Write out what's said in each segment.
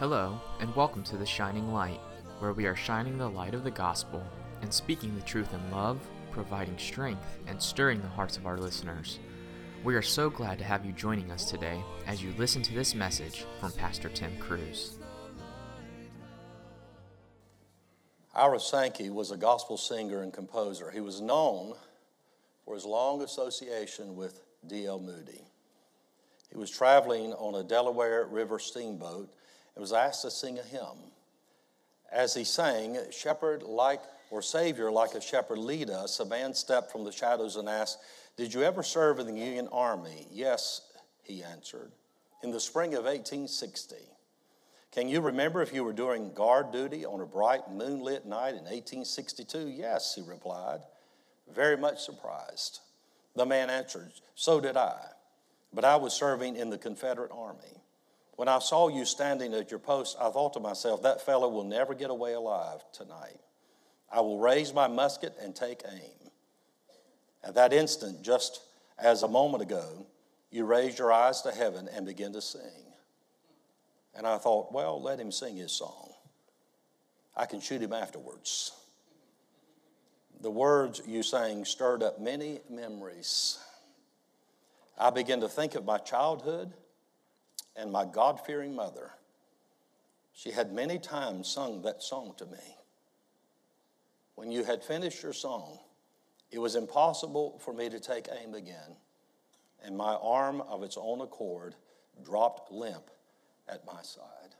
Hello, and welcome to The Shining Light, where we are shining the light of the gospel and speaking the truth in love, providing strength, and stirring the hearts of our listeners. We are so glad to have you joining us today as you listen to this message from Pastor Tim Cruse. Ira Sankey was a gospel singer and composer. He was known for his long association with D.L. Moody. He was traveling on a Delaware River steamboat and was asked to sing a hymn. As he sang, Shepherd like or Savior like a shepherd lead us, a man stepped from the shadows and asked, Did you ever serve in the Union Army? Yes, he answered, in the spring of 1860. Can you remember if you were doing guard duty on a bright moonlit night in 1862? Yes, he replied, very much surprised. The man answered, So did I, but I was serving in the Confederate Army. When I saw you standing at your post, I thought to myself, that fellow will never get away alive tonight. I will raise my musket and take aim. At that instant, just as a moment ago, you raised your eyes to heaven and began to sing. And I thought, well, let him sing his song. I can shoot him afterwards. The words you sang stirred up many memories. I began to think of my childhood and my God fearing mother. She had many times sung that song to me. When you had finished your song, it was impossible for me to take aim again, and my arm of its own accord dropped limp at my side.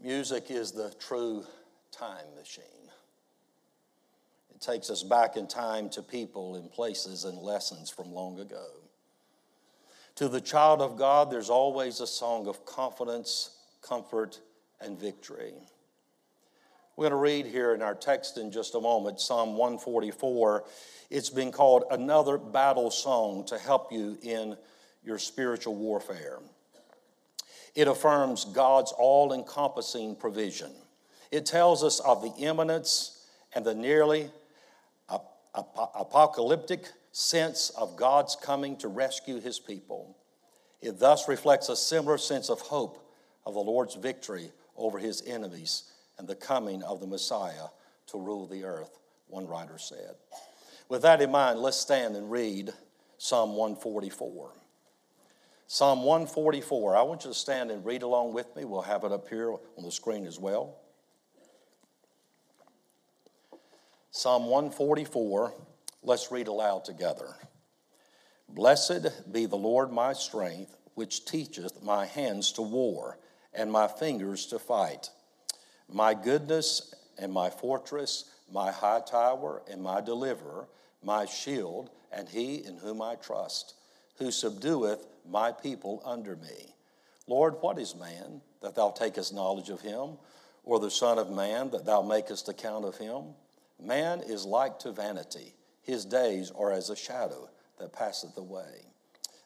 Music is the true time machine. It takes us back in time to people and places and lessons from long ago. To the child of God, there's always a song of confidence, comfort, and victory. We're going to read here in our text in just a moment, Psalm 144. It's been called another battle song to help you in your spiritual warfare. It affirms God's all encompassing provision. It tells us of the imminence and the nearly apocalyptic sense of God's coming to rescue his people. It thus reflects a similar sense of hope of the Lord's victory over his enemies and the coming of the Messiah to rule the earth, one writer said. With that in mind, let's stand and read Psalm 144. Psalm 144. I want you to stand and read along with me. We'll have it up here on the screen as well. Psalm 144. Let's read aloud together. Blessed be the Lord my strength, which teacheth my hands to war and my fingers to fight. My goodness and my fortress, my high tower and my deliverer, my shield, and he in whom I trust, who subdueth my people under me. Lord, what is man that thou takest knowledge of him, or the Son of Man that thou makest account of him? Man is like to vanity, his days are as a shadow that passeth away.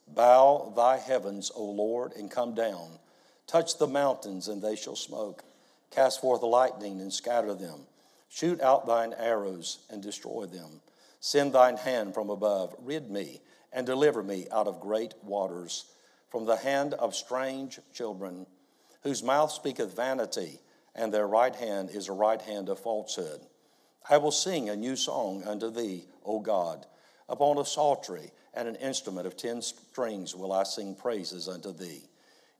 Bow thy heavens, O Lord, and come down. Touch the mountains, and they shall smoke. Cast forth lightning and scatter them. Shoot out thine arrows and destroy them. Send thine hand from above. Rid me and deliver me out of great waters, from the hand of strange children, whose mouth speaketh vanity, and their right hand is a right hand of falsehood. I will sing a new song unto thee, O God. Upon a psaltery and an instrument of ten strings will I sing praises unto thee.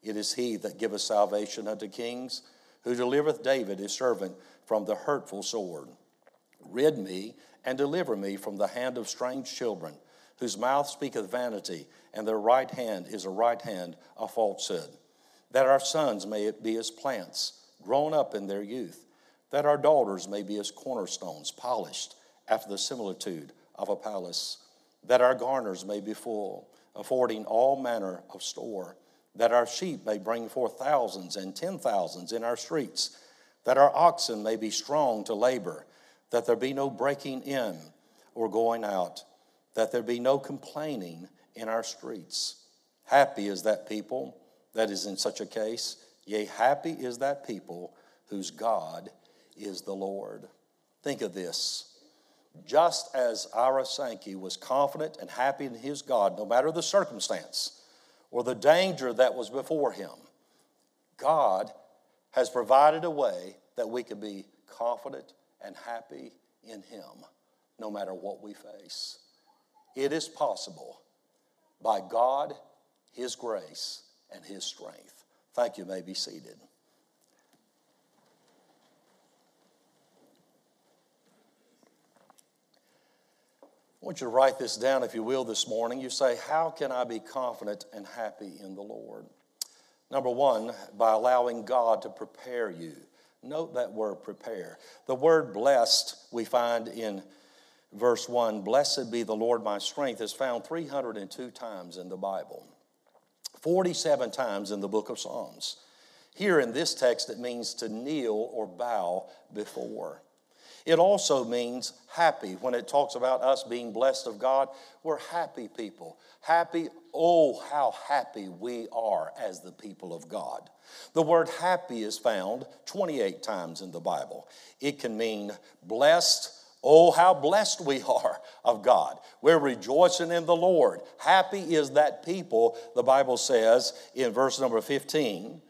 It is he that giveth salvation unto kings, who delivereth David his servant from the hurtful sword. Rid me and deliver me from the hand of strange children, whose mouth speaketh vanity, and their right hand is a right hand of falsehood. That our sons may be as plants, grown up in their youth, that our daughters may be as cornerstones, polished after the similitude of a palace, that our garners may be full, affording all manner of store, that our sheep may bring forth thousands and ten thousands in our streets, that our oxen may be strong to labor, that there be no breaking in or going out, that there be no complaining in our streets. Happy is that people that is in such a case, yea, happy is that people whose God is the Lord. Think of this. Just as Ira Sankey was confident and happy in his God, no matter the circumstance, or the danger that was before him. God has provided a way that we can be confident and happy in Him no matter what we face. It is possible by God, His grace, and His strength. Thank you. you may be seated. Want you to write this down, if you will, this morning. You say, How can I be confident and happy in the Lord? Number one, by allowing God to prepare you. Note that word prepare. The word blessed we find in verse 1 Blessed be the Lord my strength is found 302 times in the Bible, 47 times in the book of Psalms. Here in this text, it means to kneel or bow before. It also means happy. When it talks about us being blessed of God, we're happy people. Happy, oh, how happy we are as the people of God. The word happy is found 28 times in the Bible. It can mean blessed. Oh, how blessed we are of God. We're rejoicing in the Lord. Happy is that people, the Bible says in verse number 15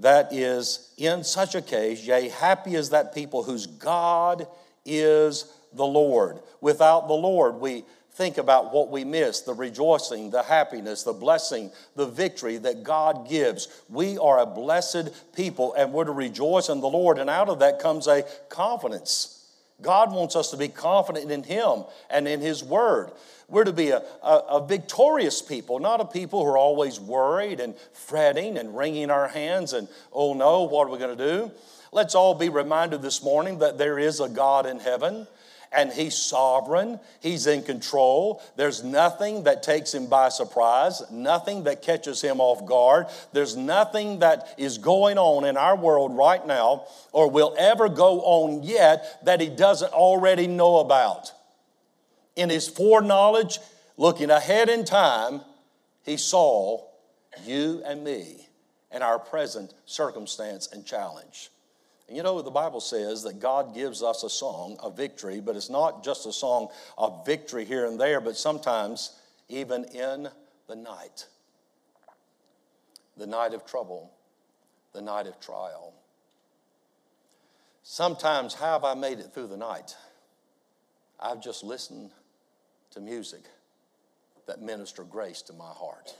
that is in such a case, yea, happy is that people whose God is the Lord. Without the Lord, we think about what we miss the rejoicing, the happiness, the blessing, the victory that God gives. We are a blessed people and we're to rejoice in the Lord, and out of that comes a confidence. God wants us to be confident in Him and in His Word. We're to be a, a, a, victorious people, not a people who are always worried and fretting and wringing our hands and, oh no, what are we going to do? Let's all be reminded this morning that there is a God in heaven and He's sovereign, He's in control. There's nothing that takes Him by surprise, nothing that catches Him off guard. There's nothing that is going on in our world right now or will ever go on yet that He doesn't already know about in his foreknowledge, looking ahead in time, he saw you and me and our present circumstance and challenge. And you know, the Bible says that God gives us a song of victory, but it's not just a song of victory here and there, but sometimes even in the night. The night of trouble, the night of trial. Sometimes, how have I made it through the night? I've just listened to music that minister grace to my heart.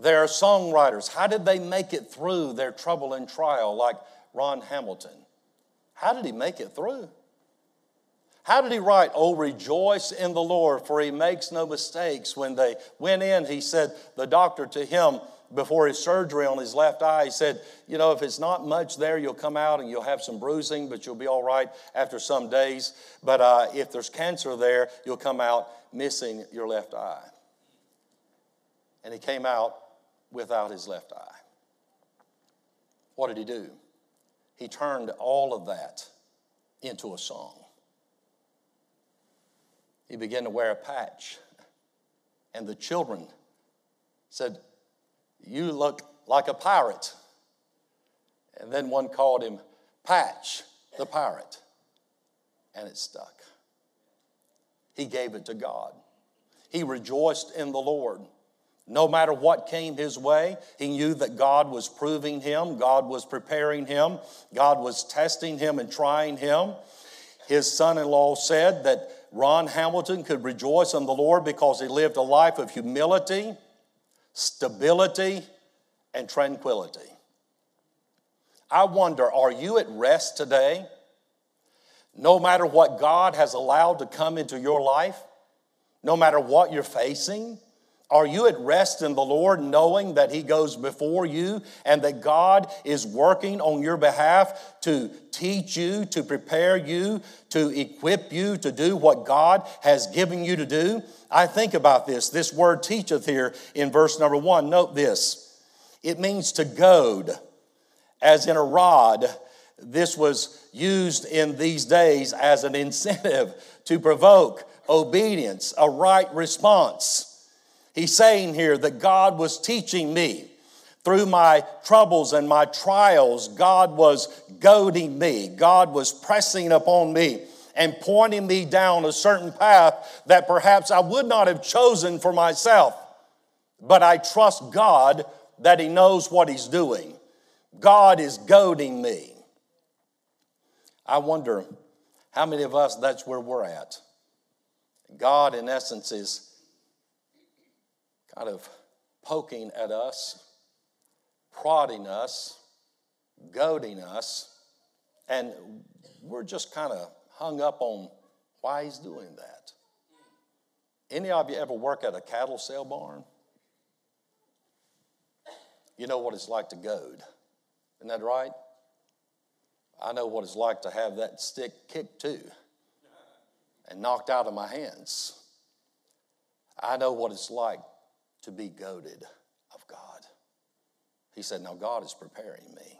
There are songwriters. How did they make it through their trouble and trial, like Ron Hamilton? How did he make it through? How did he write, Oh, rejoice in the Lord, for he makes no mistakes? When they went in, he said, the doctor to him, before his surgery on his left eye, he said, You know, if it's not much there, you'll come out and you'll have some bruising, but you'll be all right after some days. But uh, if there's cancer there, you'll come out missing your left eye. And he came out without his left eye. What did he do? He turned all of that into a song. He began to wear a patch. And the children said, you look like a pirate. And then one called him Patch the pirate. And it stuck. He gave it to God. He rejoiced in the Lord. No matter what came his way, he knew that God was proving him, God was preparing him, God was testing him and trying him. His son in law said that Ron Hamilton could rejoice in the Lord because he lived a life of humility stability, and tranquility. I wonder, are you at rest today? No matter what God has allowed to come into your life, no matter what you're facing, are you at rest in the Lord knowing that He goes before you and that God is working on your behalf to teach you, to prepare you, to equip you to do what God has given you to do? I think about this. This word teacheth here in verse number one. Note this it means to goad, as in a rod. This was used in these days as an incentive to provoke obedience, a right response. He's saying here that God was teaching me through my troubles and my trials. God was goading me, God was pressing upon me and pointing me down a certain path that perhaps I would not have chosen for myself. but I trust God that He knows what He's doing. God is goading me. I wonder how many of us that's where we're at. God, in essence, is kind of poking at us, prodding us, goading us, and we're just kind of hung up on why he's doing that. Any of you ever work at a cattle sale barn? You know what it's like to goad. Isn't that right? I know what it's like to have that stick kicked too and knocked out of my hands. I know what it's like to be goaded of God. He said, Now God is preparing me.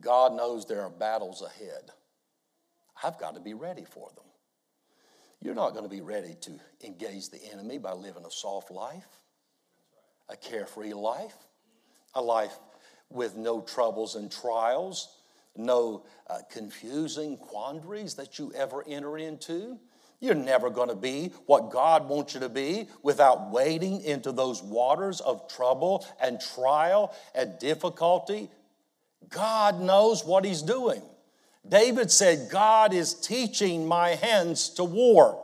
God knows there are battles ahead. I've got to be ready for them. You're not going to be ready to engage the enemy by living a soft life, a carefree life, a life with no troubles and trials, no uh, confusing quandaries that you ever enter into. You're never going to be what God wants you to be without wading into those waters of trouble and trial and difficulty. God knows what He's doing. David said, God is teaching my hands to war.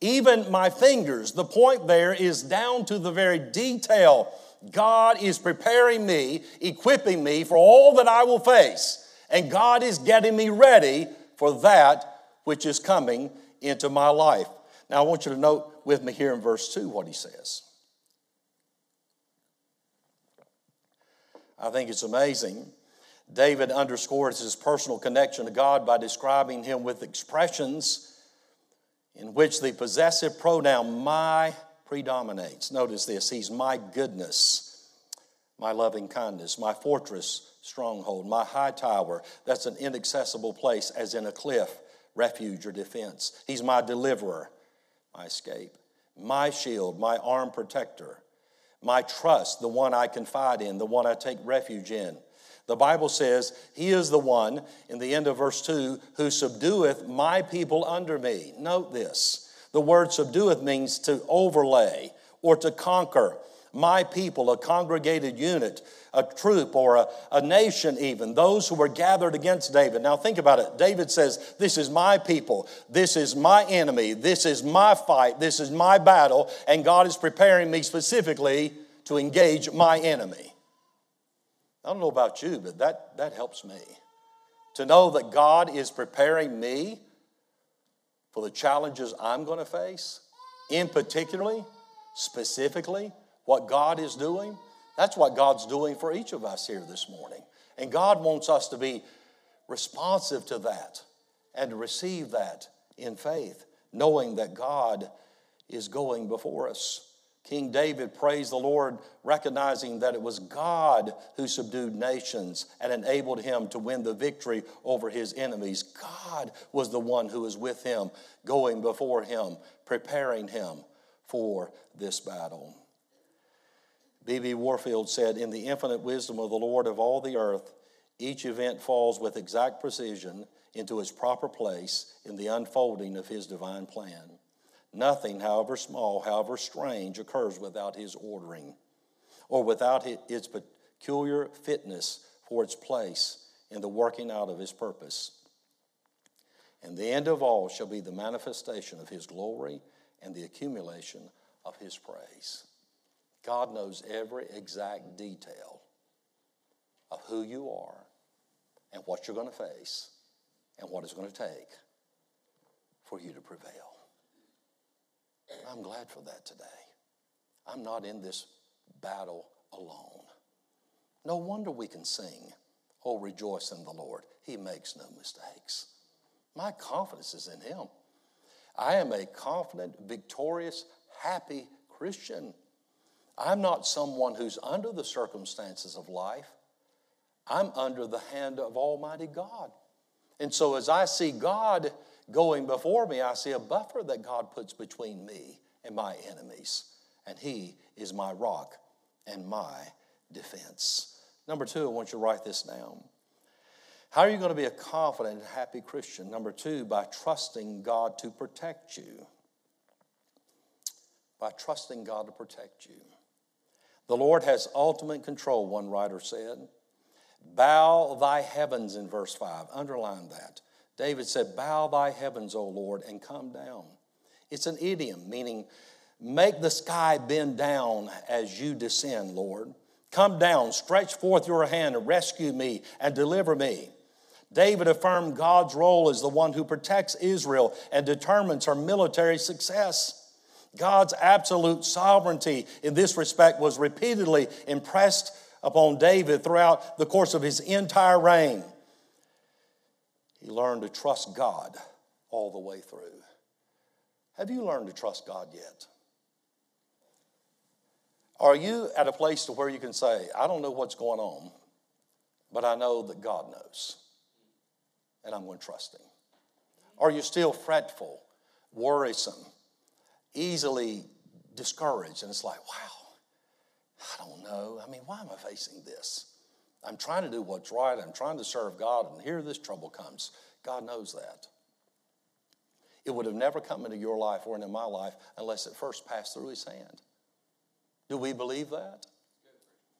Even my fingers, the point there is down to the very detail. God is preparing me, equipping me for all that I will face. And God is getting me ready for that which is coming into my life. Now, I want you to note with me here in verse 2 what he says. I think it's amazing David underscores his personal connection to God by describing him with expressions in which the possessive pronoun my predominates. Notice this He's my goodness, my loving kindness, my fortress, stronghold, my high tower. That's an inaccessible place, as in a cliff, refuge or defense. He's my deliverer, my escape, my shield, my arm protector, my trust, the one I confide in, the one I take refuge in. The Bible says, He is the one, in the end of verse 2, who subdueth my people under me. Note this. The word subdueth means to overlay or to conquer. My people, a congregated unit, a troop, or a, a nation, even, those who were gathered against David. Now, think about it. David says, This is my people. This is my enemy. This is my fight. This is my battle. And God is preparing me specifically to engage my enemy. I don't know about you, but that, that helps me. To know that God is preparing me for the challenges I'm going to face, in particularly, specifically, what God is doing. That's what God's doing for each of us here this morning. And God wants us to be responsive to that and to receive that in faith, knowing that God is going before us. King David praised the Lord, recognizing that it was God who subdued nations and enabled him to win the victory over his enemies. God was the one who was with him, going before him, preparing him for this battle. B.B. Warfield said, In the infinite wisdom of the Lord of all the earth, each event falls with exact precision into its proper place in the unfolding of his divine plan. Nothing, however small, however strange, occurs without his ordering or without its peculiar fitness for its place in the working out of his purpose. And the end of all shall be the manifestation of his glory and the accumulation of his praise. God knows every exact detail of who you are and what you're going to face and what it's going to take for you to prevail. I'm glad for that today. I'm not in this battle alone. No wonder we can sing, Oh, rejoice in the Lord. He makes no mistakes. My confidence is in Him. I am a confident, victorious, happy Christian. I'm not someone who's under the circumstances of life. I'm under the hand of Almighty God. And so as I see God going before me, I see a buffer that God puts between me and my enemies. And He is my rock and my defense. Number two, I want you to write this down. How are you going to be a confident and happy Christian? Number two, by trusting God to protect you. by trusting God to protect you. The Lord has ultimate control, one writer said. Bow thy heavens in verse 5. Underline that. David said, Bow thy heavens, O Lord, and come down. It's an idiom meaning, make the sky bend down as you descend, Lord. Come down, stretch forth your hand and rescue me and deliver me. David affirmed God's role as the one who protects Israel and determines her military success. God's absolute sovereignty in this respect was repeatedly impressed upon David throughout the course of his entire reign. He learned to trust God all the way through. Have you learned to trust God yet? Are you at a place to where you can say, I don't know what's going on, but I know that God knows, and I'm going to trust Him? Are you still fretful, worrisome, easily discouraged? And it's like, wow, I don't know. I mean, why am I facing this? I'm trying to do what's right. I'm trying to serve God, and here this trouble comes. God knows that. It would have never come into your life or into my life unless it first passed through His hand. Do we believe that?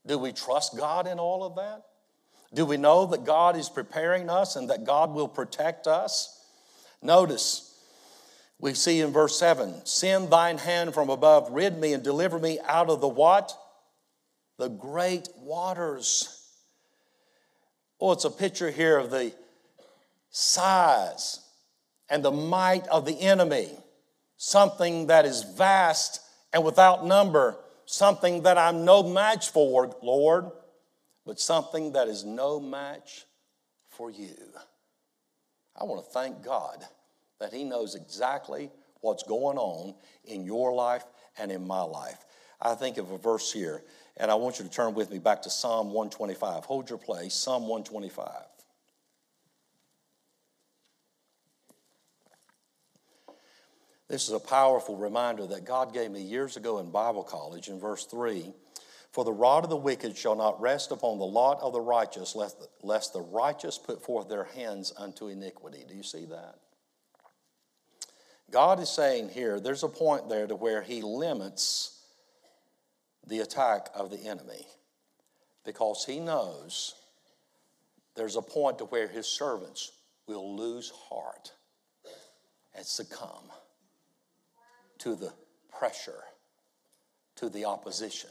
Do we trust God in all of that? Do we know that God is preparing us and that God will protect us? Notice, we see in verse 7 Send thine hand from above, rid me and deliver me out of the what? The great waters. Oh, it's a picture here of the size and the might of the enemy, something that is vast and without number something that I'm no match for, Lord, but something that is no match for you. I want to thank God that He knows exactly what's going on in your life and in my life. I think of a verse here, and I want you to turn with me back to Psalm 125. Hold your place, Psalm 125. This is a powerful reminder that God gave me years ago in Bible college in verse 3 For the rod of the wicked shall not rest upon the lot of the righteous, lest the, lest the righteous put forth their hands unto iniquity. Do you see that? God is saying here, there's a point there to where He limits the attack of the enemy because He knows there's a point to where His servants will lose heart and succumb to the pressure, to the opposition,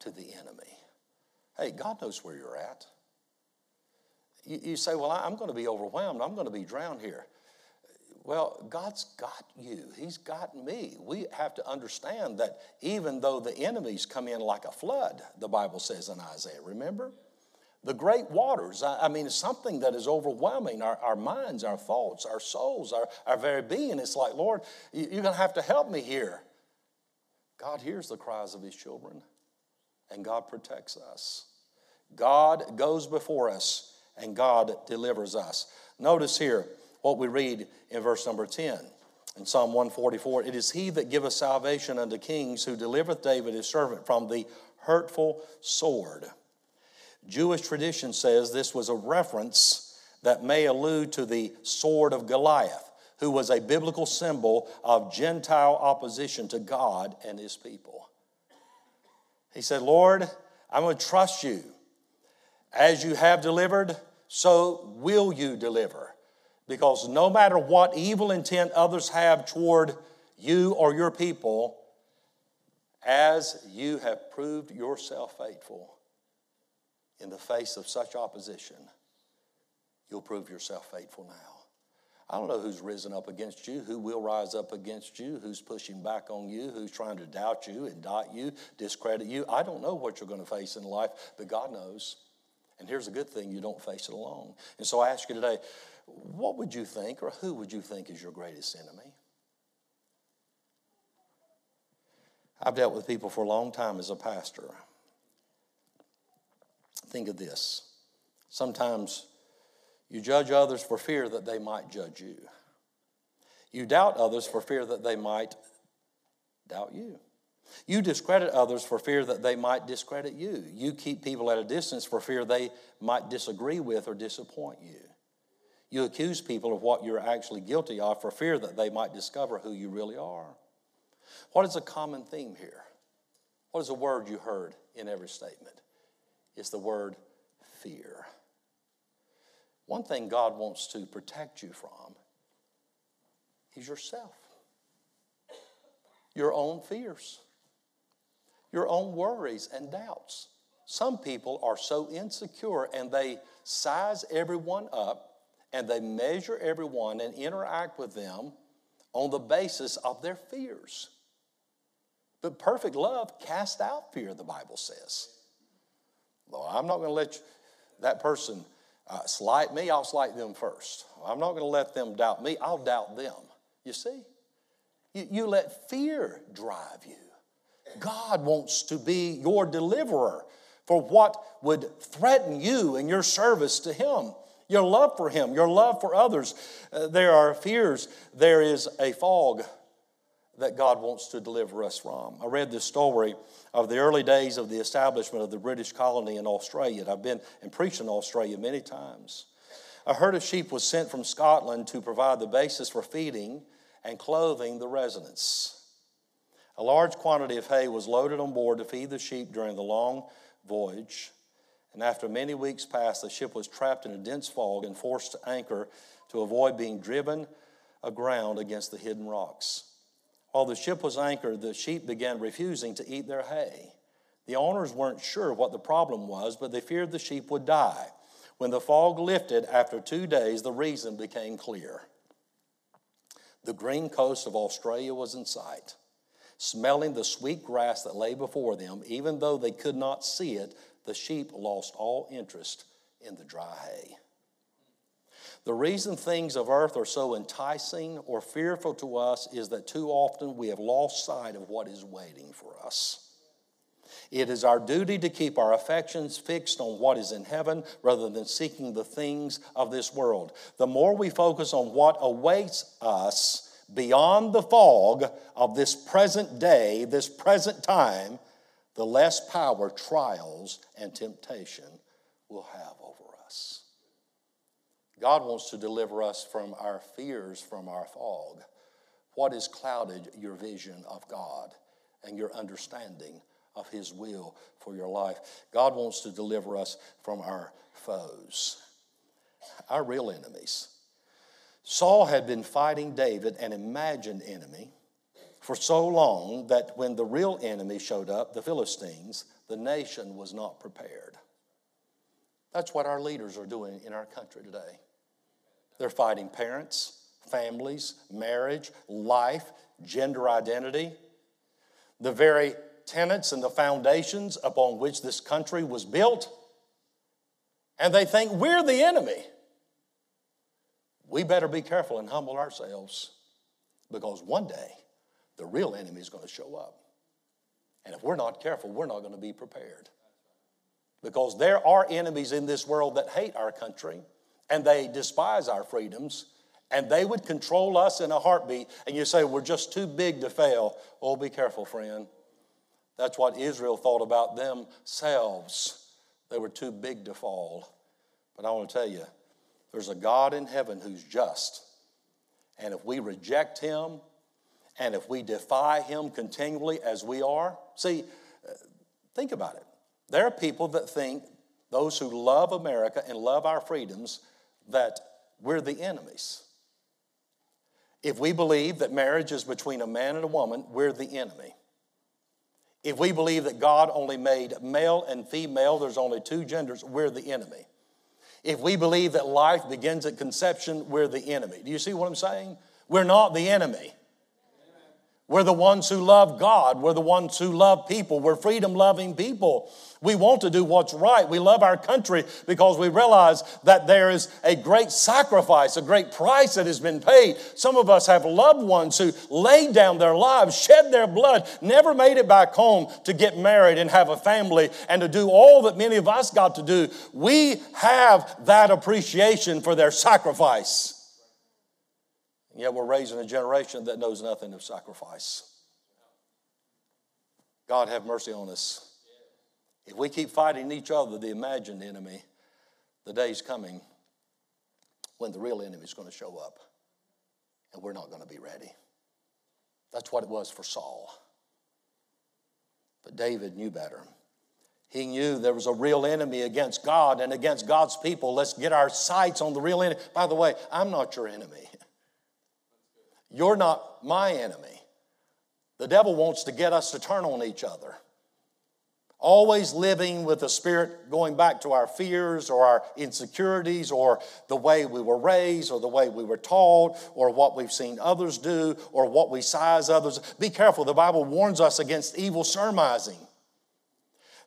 to the enemy. Hey, God knows where you're at. You, you say, Well, I'm going to be overwhelmed. I'm going to be drowned here. Well, God's got you. He's got me. We have to understand that even though the enemies come in like a flood, the Bible says in Isaiah, remember? the great waters. I, I, mean, something that is overwhelming our, our minds, our thoughts, our souls, our, our very being. It's like, Lord, you, you're going to have to help me here. God hears the cries of his children, and God protects us. God goes before us, and God delivers us. Notice here what we read in verse number 10. In Psalm 144, it is he that giveth salvation unto kings, who delivereth David his servant from the hurtful sword. Jewish tradition says this was a reference that may allude to the sword of Goliath, who was a biblical symbol of Gentile opposition to God and his people. He said, Lord, I'm going to trust you. As you have delivered, so will you deliver. Because no matter what evil intent others have toward you or your people, as you have proved yourself faithful, in the face of such opposition, you'll prove yourself faithful now. I don't know who's risen up against you, who will rise up against you, who's pushing back on you, who's trying to doubt you, indict you, discredit you. I don't know what you're going to face in life, but God knows. And here's a good thing you don't face it alone. And so I ask you today, what would you think, or who would you think is your greatest enemy? I've dealt with people for a long time as a pastor. Think of this. Sometimes you judge others for fear that they might judge you. You doubt others for fear that they might doubt you. You discredit others for fear that they might discredit you. You keep people at a distance for fear they might disagree with or disappoint you. You accuse people of what you're actually guilty of for fear that they might discover who you really are. What is a common theme here? What is a word you heard in every statement? It's the word fear. One thing God wants to protect you from is yourself, your own fears, your own worries and doubts. Some people are so insecure and they size everyone up and they measure everyone and interact with them on the basis of their fears. But perfect love casts out fear, the Bible says. Well, I'm not going to let you, that person uh, slight me, I'll slight them first. I'm not going to let them doubt me, I'll doubt them. You see? You, you let fear drive you. God wants to be your deliverer for what would threaten you and your service to Him, your love for Him, your love for others. Uh, there are fears, there is a fog that God wants to deliver us from. I read this story of the early days of the establishment of the British colony in Australia. I've been and preached in Australia many times. A herd of sheep was sent from Scotland to provide the basis for feeding and clothing the residents. A large quantity of hay was loaded on board to feed the sheep during the long voyage. And after many weeks passed, the ship was trapped in a dense fog and forced to anchor to avoid being driven aground against the hidden rocks. While the ship was anchored, the sheep began refusing to eat their hay. The owners weren't sure what the problem was, but they feared the sheep would die. When the fog lifted after two days, the reason became clear. The green coast of Australia was in sight. Smelling the sweet grass that lay before them, even though they could not see it, the sheep lost all interest in the dry hay. The reason things of earth are so enticing or fearful to us is that too often we have lost sight of what is waiting for us. It is our duty to keep our affections fixed on what is in heaven rather than seeking the things of this world. The more we focus on what awaits us, beyond the fog of this present day, this present time, the less power trials and temptation will have over us. God wants to deliver us from our fears, from our fog. What has clouded your vision of God and your understanding of His will for your life? God wants to deliver us from our foes, our real enemies. Saul had been fighting David, an imagined enemy, for so long that when the real enemy showed up, the Philistines, the nation was not prepared. That's what our leaders are doing in our country today. They're fighting parents, families, marriage, life, gender identity, the very tenets and the foundations upon which this country was built. And they think we're the enemy we better be careful and humble ourselves because one day the real enemy is going to show up. And if we're not careful, we're not going to be prepared. Because there are enemies in this world that hate our country and they despise our freedoms and they would control us in a heartbeat. And you say, we're just too big to fail. Oh, be careful, friend. That's what Israel thought about themselves. They were too big to fall. But I want to tell you, there's a God in heaven who's just. And if we reject him and if we defy him continually as we are, see, uh, think about it. There are people that think, those who love America and love our freedoms, that we're the enemies. If we believe that marriage is between a man and a woman, we're the enemy. If we believe that God only made male and female, there's only two genders, we're the enemy. If we believe that life begins at conception, we're the enemy. Do you see what I'm saying? We're not the enemy. We're the ones who love God. We're the ones who love people. We're freedom loving people. We want to do what's right. We love our country because we realize that there is a great sacrifice, a great price that has been paid. Some of us have loved ones who laid down their lives, shed their blood, never made it back home to get married and have a family and to do all that many of us got to do. We have that appreciation for their sacrifice. Yet we're raising a generation that knows nothing of sacrifice. God have mercy on us. If we keep fighting each other, the imagined enemy, the day's coming when the real enemy is going to show up and we're not going to be ready. That's what it was for Saul. But David knew better. He knew there was a real enemy against God and against God's people. Let's get our sights on the real enemy. By the way, I'm not your enemy. You're not my enemy. The devil wants to get us to turn on each other. Always living with the spirit going back to our fears or our insecurities or the way we were raised or the way we were taught or what we've seen others do or what we size others. Be careful. The Bible warns us against evil surmising.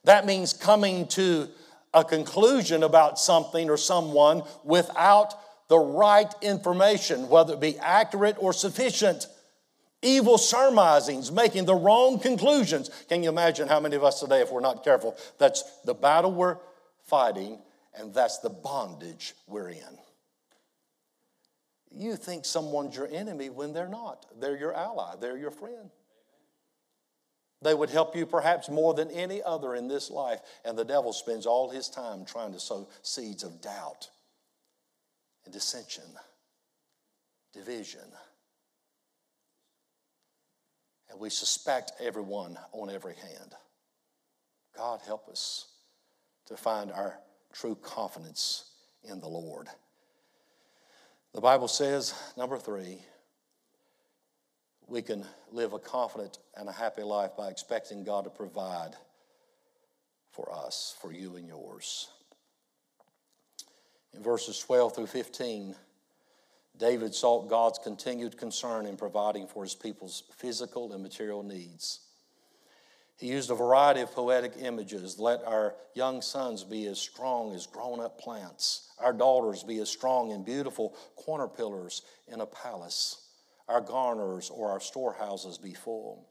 That means coming to a conclusion about something or someone without the right information, whether it be accurate or sufficient evil surmisings, making the wrong conclusions. Can you imagine how many of us today, if we're not careful, that's the battle we're fighting and that's the bondage we're in? You think someone's your enemy when they're not. They're your ally, they're your friend. They would help you perhaps more than any other in this life, and the devil spends all his time trying to sow seeds of doubt dissension, division and we suspect everyone on every hand. God, help us to find our true confidence in the Lord. The Bible says, number three, we can live a confident and a happy life by expecting God to provide for us, for you and yours. In verses 12 through 15, David sought God's continued concern in providing for his people's physical and material needs. He used a variety of poetic images. Let our young sons be as strong as grown up plants, our daughters be as strong and beautiful corner pillars in a palace, our garners or our storehouses be full.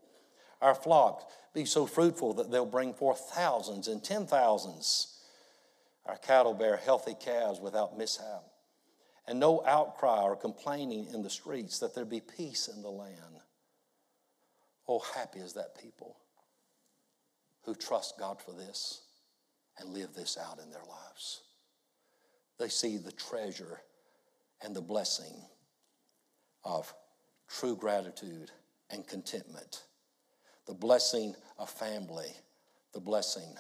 Our flock be so fruitful that they'll bring forth thousands and ten thousands. Our cattle bear healthy calves without mishap and no outcry or complaining in the streets, that there be peace in the land. Oh, happy is that people who trust God for this and live this out in their lives. They see the treasure and the blessing of true gratitude and contentment, the blessing of family, the blessing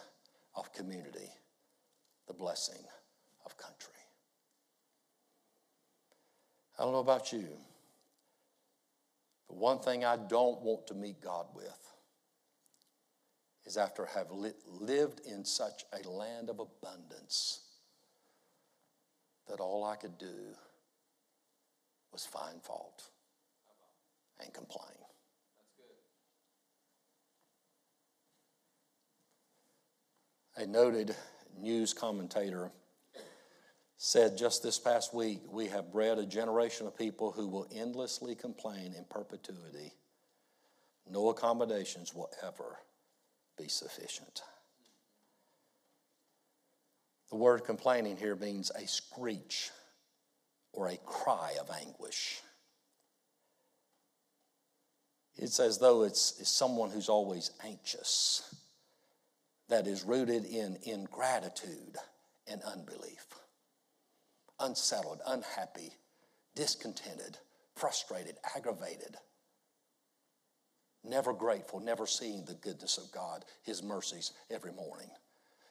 of community, the blessing of country. I don't know about you, but one thing I don't want to meet God with is after have li- lived in such a land of abundance that all I could do was find fault and complain. A noted news commentator said just this past week, we have bred a generation of people who will endlessly complain in perpetuity. No accommodations will ever be sufficient. The word complaining here means a screech or a cry of anguish. It's as though it's, it's someone who's always anxious, that is rooted in ingratitude and unbelief unsettled, unhappy, discontented, frustrated, aggravated, never grateful, never seeing the goodness of God, His mercies every morning.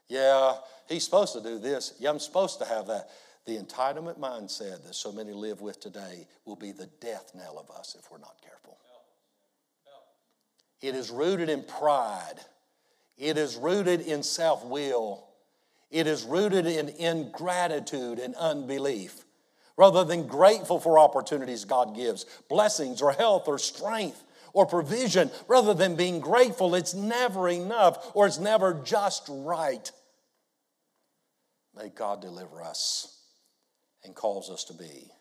Yeah, He's supposed to do this. Yeah, I'm supposed to have that. The entitlement mindset that so many live with today will be the death knell of us if we're not careful. It is rooted in pride. It is rooted in self will. It is rooted in ingratitude and unbelief. Rather than grateful for opportunities God gives, blessings or health or strength or provision, rather than being grateful, it's never enough or it's never just right. May God deliver us and cause us to be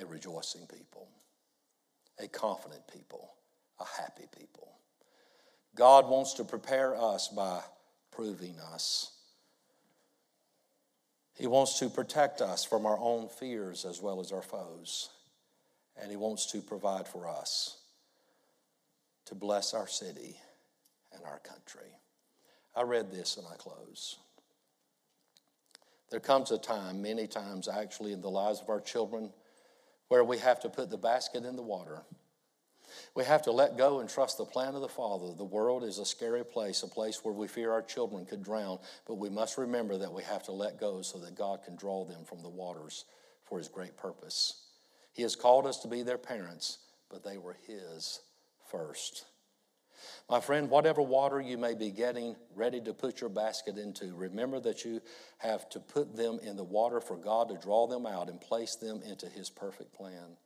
a rejoicing people, a confident people, a happy people. God wants to prepare us by proving us. He wants to protect us from our own fears as well as our foes. And He wants to provide for us to bless our city and our country. I read this and I close. There comes a time, many times actually, in the lives of our children, where we have to put the basket in the water. We have to let go and trust the plan of the Father. The world is a scary place, a place where we fear our children could drown, but we must remember that we have to let go so that God can draw them from the waters for His great purpose. He has called us to be their parents, but they were His first. My friend, whatever water you may be getting ready to put your basket into, remember that you have to put them in the water for God to draw them out and place them into His perfect plan.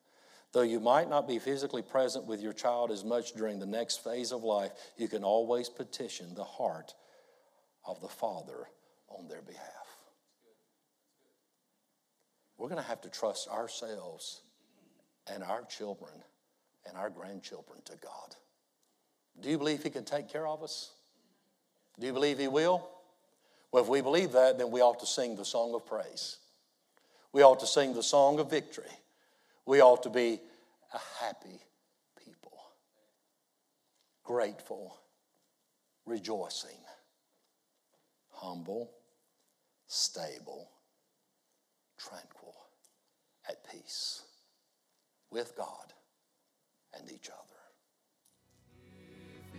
Though you might not be physically present with your child as much during the next phase of life, you can always petition the heart of the Father on their behalf. We're going to have to trust ourselves and our children and our grandchildren to God. Do you believe He can take care of us? Do you believe He will? Well, if we believe that, then we ought to sing the song of praise. We ought to sing the song of victory. We ought to be a happy people, grateful, rejoicing, humble, stable, tranquil, at peace with God and each other.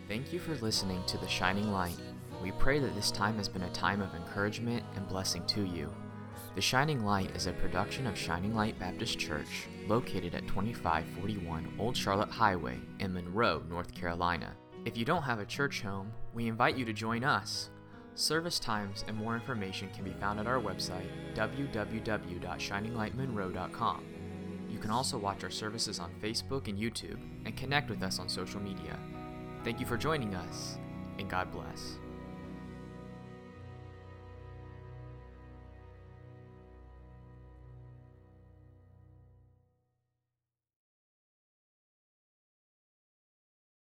Thank you for listening to The Shining Light. We pray that this time has been a time of encouragement and blessing to you. The Shining Light is a production of Shining Light Baptist Church, located at 2541 Old Charlotte Highway in Monroe, North Carolina. If you don't have a church home, we invite you to join us. Service times and more information can be found at our website, www.shininglightmonroe.com. You can also watch our services on Facebook and YouTube and connect with us on social media. Thank you for joining us, and God bless.